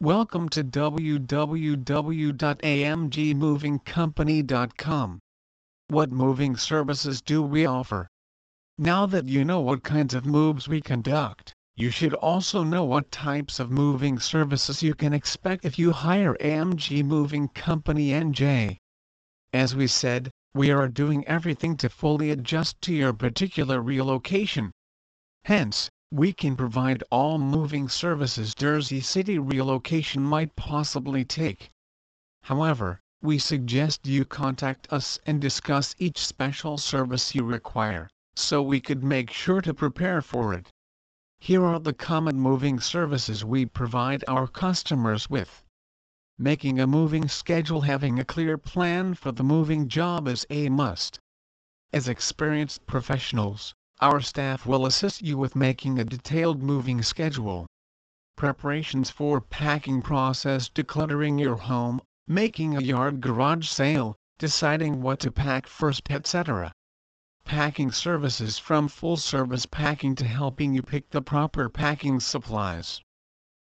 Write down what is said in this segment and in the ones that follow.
Welcome to www.amgmovingcompany.com. What moving services do we offer? Now that you know what kinds of moves we conduct, you should also know what types of moving services you can expect if you hire AMG Moving Company NJ. As we said, we are doing everything to fully adjust to your particular relocation. Hence, we can provide all moving services Jersey City relocation might possibly take. However, we suggest you contact us and discuss each special service you require, so we could make sure to prepare for it. Here are the common moving services we provide our customers with. Making a moving schedule Having a clear plan for the moving job is a must. As experienced professionals, our staff will assist you with making a detailed moving schedule. Preparations for packing process decluttering your home, making a yard garage sale, deciding what to pack first etc. Packing services from full service packing to helping you pick the proper packing supplies.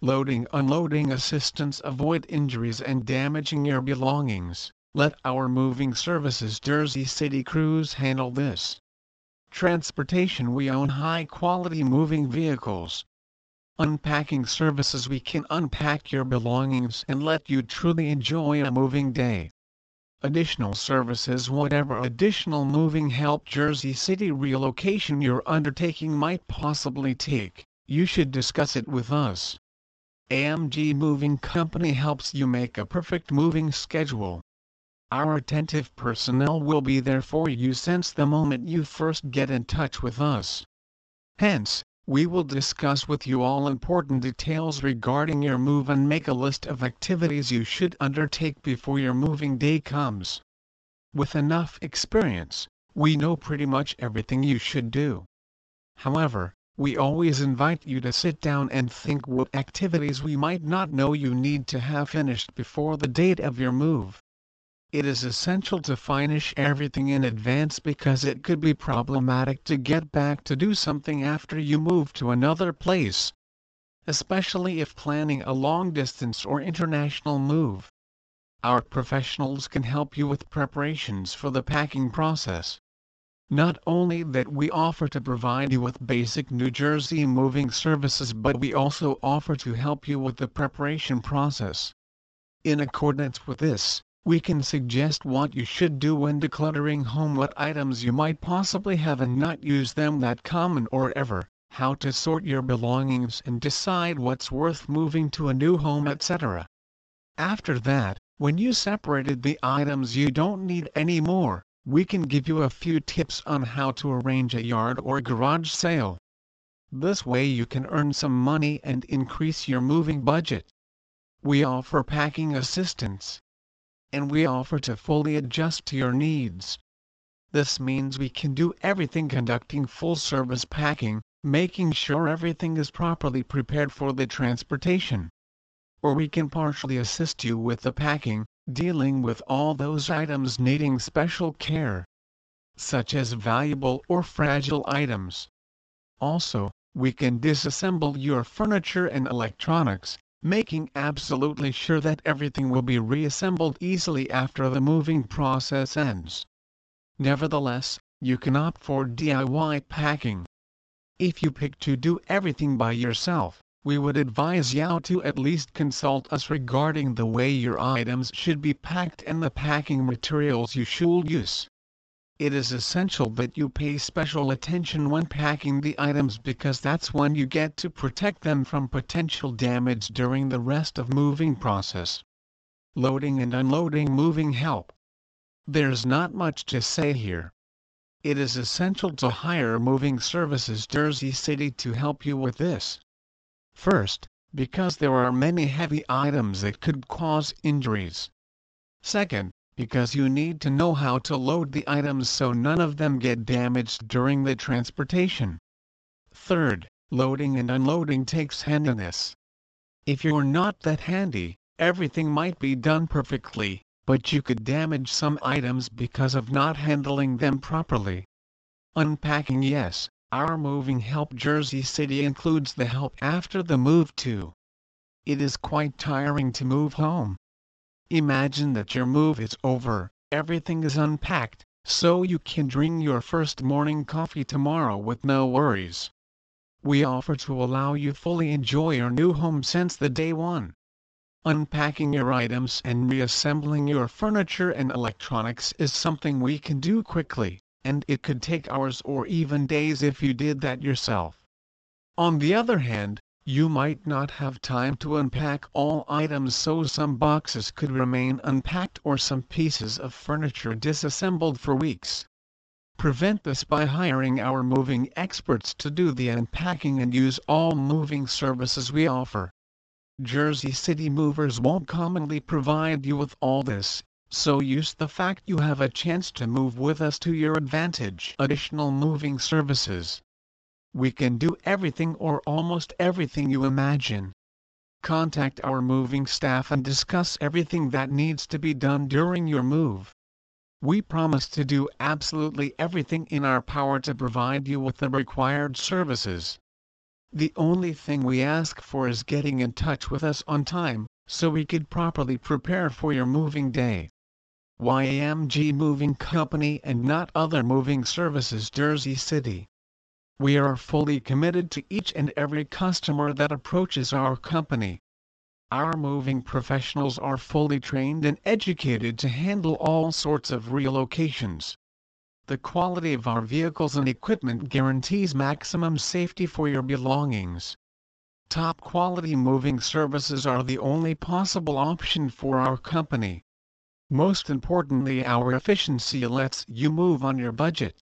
Loading unloading assistance avoid injuries and damaging your belongings. Let our moving services Jersey City crews handle this transportation we own high-quality moving vehicles. Unpacking services we can unpack your belongings and let you truly enjoy a moving day. Additional services Whatever additional moving help Jersey City relocation your undertaking might possibly take, you should discuss it with us. AMG Moving Company helps you make a perfect moving schedule. Our attentive personnel will be there for you since the moment you first get in touch with us. Hence, we will discuss with you all important details regarding your move and make a list of activities you should undertake before your moving day comes. With enough experience, we know pretty much everything you should do. However, we always invite you to sit down and think what activities we might not know you need to have finished before the date of your move. It is essential to finish everything in advance because it could be problematic to get back to do something after you move to another place. Especially if planning a long distance or international move. Our professionals can help you with preparations for the packing process. Not only that we offer to provide you with basic New Jersey moving services but we also offer to help you with the preparation process. In accordance with this, we can suggest what you should do when decluttering home what items you might possibly have and not use them that common or ever, how to sort your belongings and decide what's worth moving to a new home etc. After that, when you separated the items you don't need anymore, we can give you a few tips on how to arrange a yard or garage sale. This way you can earn some money and increase your moving budget. We offer packing assistance and we offer to fully adjust to your needs. This means we can do everything conducting full service packing, making sure everything is properly prepared for the transportation. Or we can partially assist you with the packing, dealing with all those items needing special care, such as valuable or fragile items. Also, we can disassemble your furniture and electronics, making absolutely sure that everything will be reassembled easily after the moving process ends. Nevertheless, you can opt for DIY packing. If you pick to do everything by yourself, we would advise you to at least consult us regarding the way your items should be packed and the packing materials you should use. It is essential that you pay special attention when packing the items because that's when you get to protect them from potential damage during the rest of moving process. Loading and unloading moving help. There's not much to say here. It is essential to hire Moving Services Jersey City to help you with this. First, because there are many heavy items that could cause injuries. Second, because you need to know how to load the items so none of them get damaged during the transportation. Third, loading and unloading takes handiness. If you're not that handy, everything might be done perfectly, but you could damage some items because of not handling them properly. Unpacking yes, our moving help Jersey City includes the help after the move too. it is quite tiring to move home. Imagine that your move is over, everything is unpacked, so you can drink your first morning coffee tomorrow with no worries. We offer to allow you fully enjoy your new home since the day one. Unpacking your items and reassembling your furniture and electronics is something we can do quickly, and it could take hours or even days if you did that yourself. On the other hand, you might not have time to unpack all items so some boxes could remain unpacked or some pieces of furniture disassembled for weeks. Prevent this by hiring our moving experts to do the unpacking and use all moving services we offer. Jersey City movers won't commonly provide you with all this, so use the fact you have a chance to move with us to your advantage. Additional moving services we can do everything or almost everything you imagine. Contact our moving staff and discuss everything that needs to be done during your move. We promise to do absolutely everything in our power to provide you with the required services. The only thing we ask for is getting in touch with us on time, so we could properly prepare for your moving day. Why AMG Moving Company and not other moving services Jersey City. We are fully committed to each and every customer that approaches our company. Our moving professionals are fully trained and educated to handle all sorts of relocations. The quality of our vehicles and equipment guarantees maximum safety for your belongings. Top quality moving services are the only possible option for our company. Most importantly our efficiency lets you move on your budget.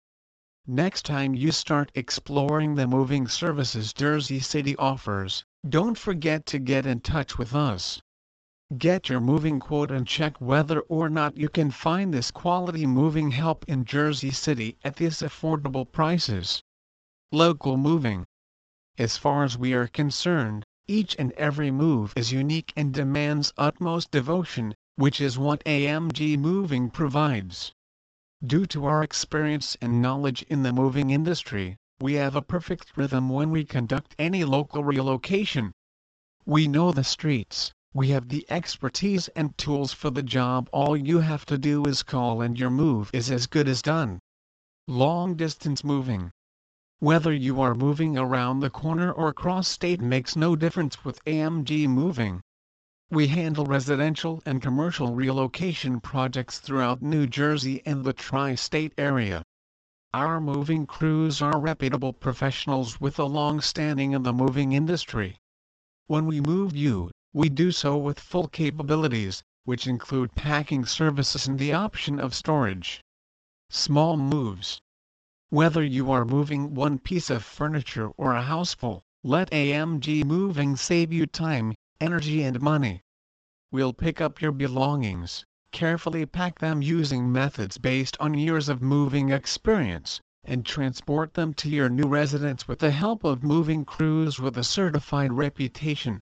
Next time you start exploring the moving services Jersey City offers, don't forget to get in touch with us. Get your moving quote and check whether or not you can find this quality moving help in Jersey City at these affordable prices. Local moving. As far as we are concerned, each and every move is unique and demands utmost devotion, which is what AMG Moving provides. Due to our experience and knowledge in the moving industry, we have a perfect rhythm when we conduct any local relocation. We know the streets, we have the expertise and tools for the job all you have to do is call and your move is as good as done. Long distance moving. Whether you are moving around the corner or across state makes no difference with AMG Moving. We handle residential and commercial relocation projects throughout New Jersey and the tri-state area. Our moving crews are reputable professionals with a long standing in the moving industry. When we move you, we do so with full capabilities, which include packing services and the option of storage. Small moves. Whether you are moving one piece of furniture or a houseful, let AMG Moving save you time, energy and money. We'll pick up your belongings, carefully pack them using methods based on years of moving experience, and transport them to your new residence with the help of moving crews with a certified reputation.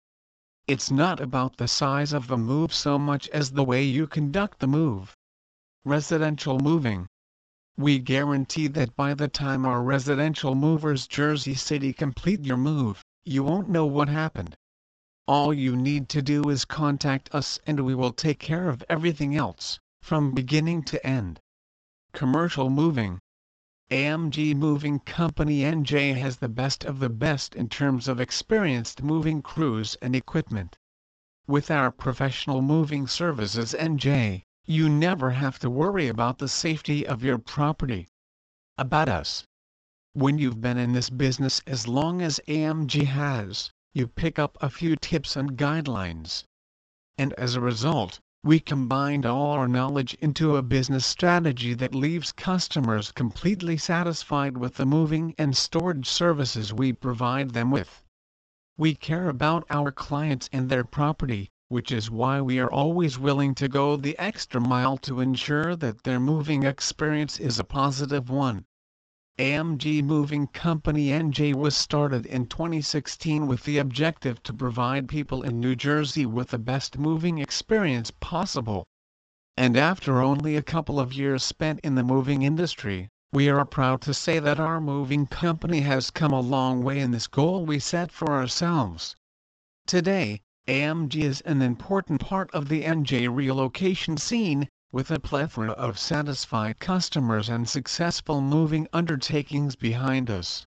It's not about the size of the move so much as the way you conduct the move. Residential moving. We guarantee that by the time our residential movers Jersey City complete your move, you won't know what happened. All you need to do is contact us and we will take care of everything else, from beginning to end. Commercial Moving AMG Moving Company NJ has the best of the best in terms of experienced moving crews and equipment. With our professional moving services NJ, you never have to worry about the safety of your property. About us. When you've been in this business as long as AMG has, you pick up a few tips and guidelines. And as a result, we combined all our knowledge into a business strategy that leaves customers completely satisfied with the moving and storage services we provide them with. We care about our clients and their property, which is why we are always willing to go the extra mile to ensure that their moving experience is a positive one. AMG Moving Company NJ was started in 2016 with the objective to provide people in New Jersey with the best moving experience possible. And after only a couple of years spent in the moving industry, we are proud to say that our moving company has come a long way in this goal we set for ourselves. Today, AMG is an important part of the NJ relocation scene, with a plethora of satisfied customers and successful moving undertakings behind us.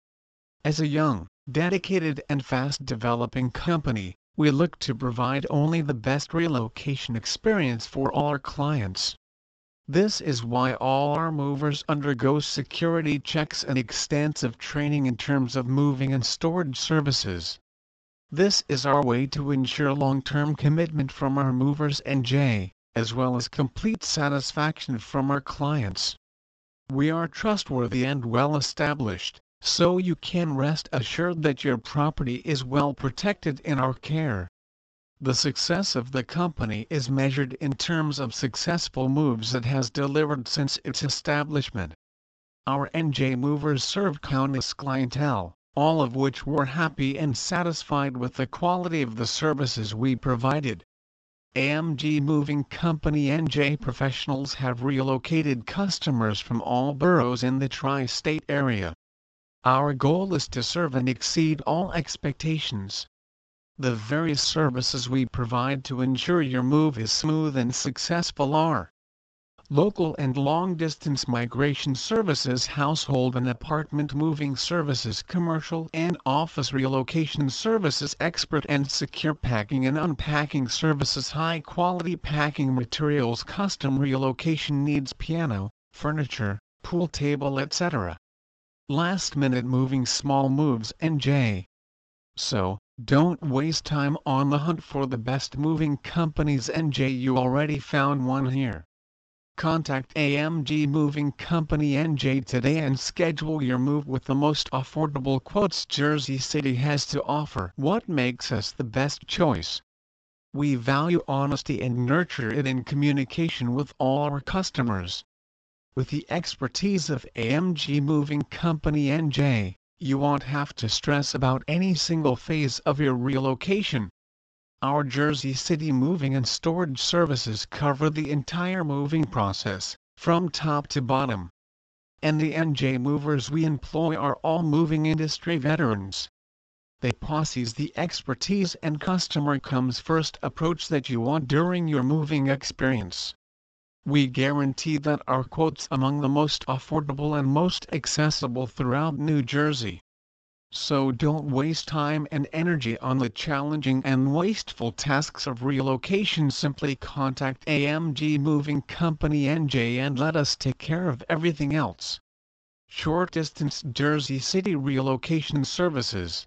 As a young, dedicated and fast-developing company, we look to provide only the best relocation experience for all our clients. This is why all our movers undergo security checks and extensive training in terms of moving and storage services. This is our way to ensure long-term commitment from our movers NJ, as well as complete satisfaction from our clients. We are trustworthy and well established, so you can rest assured that your property is well protected in our care. The success of the company is measured in terms of successful moves it has delivered since its establishment. Our NJ movers served countless clientele, all of which were happy and satisfied with the quality of the services we provided. AMG Moving Company NJ professionals have relocated customers from all boroughs in the tri-state area. Our goal is to serve and exceed all expectations. The various services we provide to ensure your move is smooth and successful are local and long-distance migration services household and apartment moving services commercial and office relocation services expert and secure packing and unpacking services high-quality packing materials custom relocation needs piano, furniture, pool table etc. Last-minute moving small moves NJ. So, don't waste time on the hunt for the best moving companies NJ you already found one here. Contact AMG Moving Company NJ today and schedule your move with the most affordable quotes Jersey City has to offer. What makes us the best choice? We value honesty and nurture it in communication with all our customers. With the expertise of AMG Moving Company NJ, you won't have to stress about any single phase of your relocation. Our Jersey City moving and storage services cover the entire moving process, from top to bottom. And the NJ movers we employ are all moving industry veterans. They possess the expertise and customer comes first approach that you want during your moving experience. We guarantee that our quotes among the most affordable and most accessible throughout New Jersey. So don't waste time and energy on the challenging and wasteful tasks of relocation simply contact AMG Moving Company NJ and let us take care of everything else. Short Distance Jersey City Relocation Services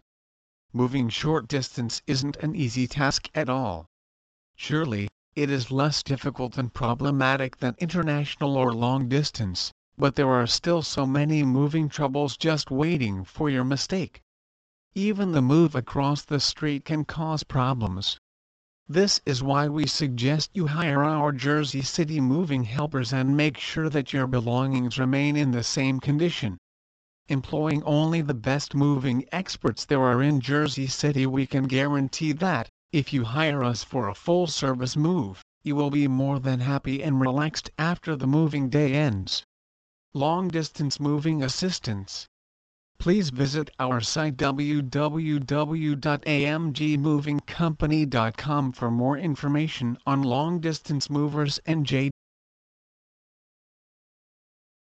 Moving short distance isn't an easy task at all. Surely, it is less difficult and problematic than international or long distance, but there are still so many moving troubles just waiting for your mistake. Even the move across the street can cause problems. This is why we suggest you hire our Jersey City moving helpers and make sure that your belongings remain in the same condition. Employing only the best moving experts there are in Jersey City we can guarantee that, if you hire us for a full service move, you will be more than happy and relaxed after the moving day ends long distance moving assistance. Please visit our site www.amgmovingcompany.com for more information on long distance movers NJ.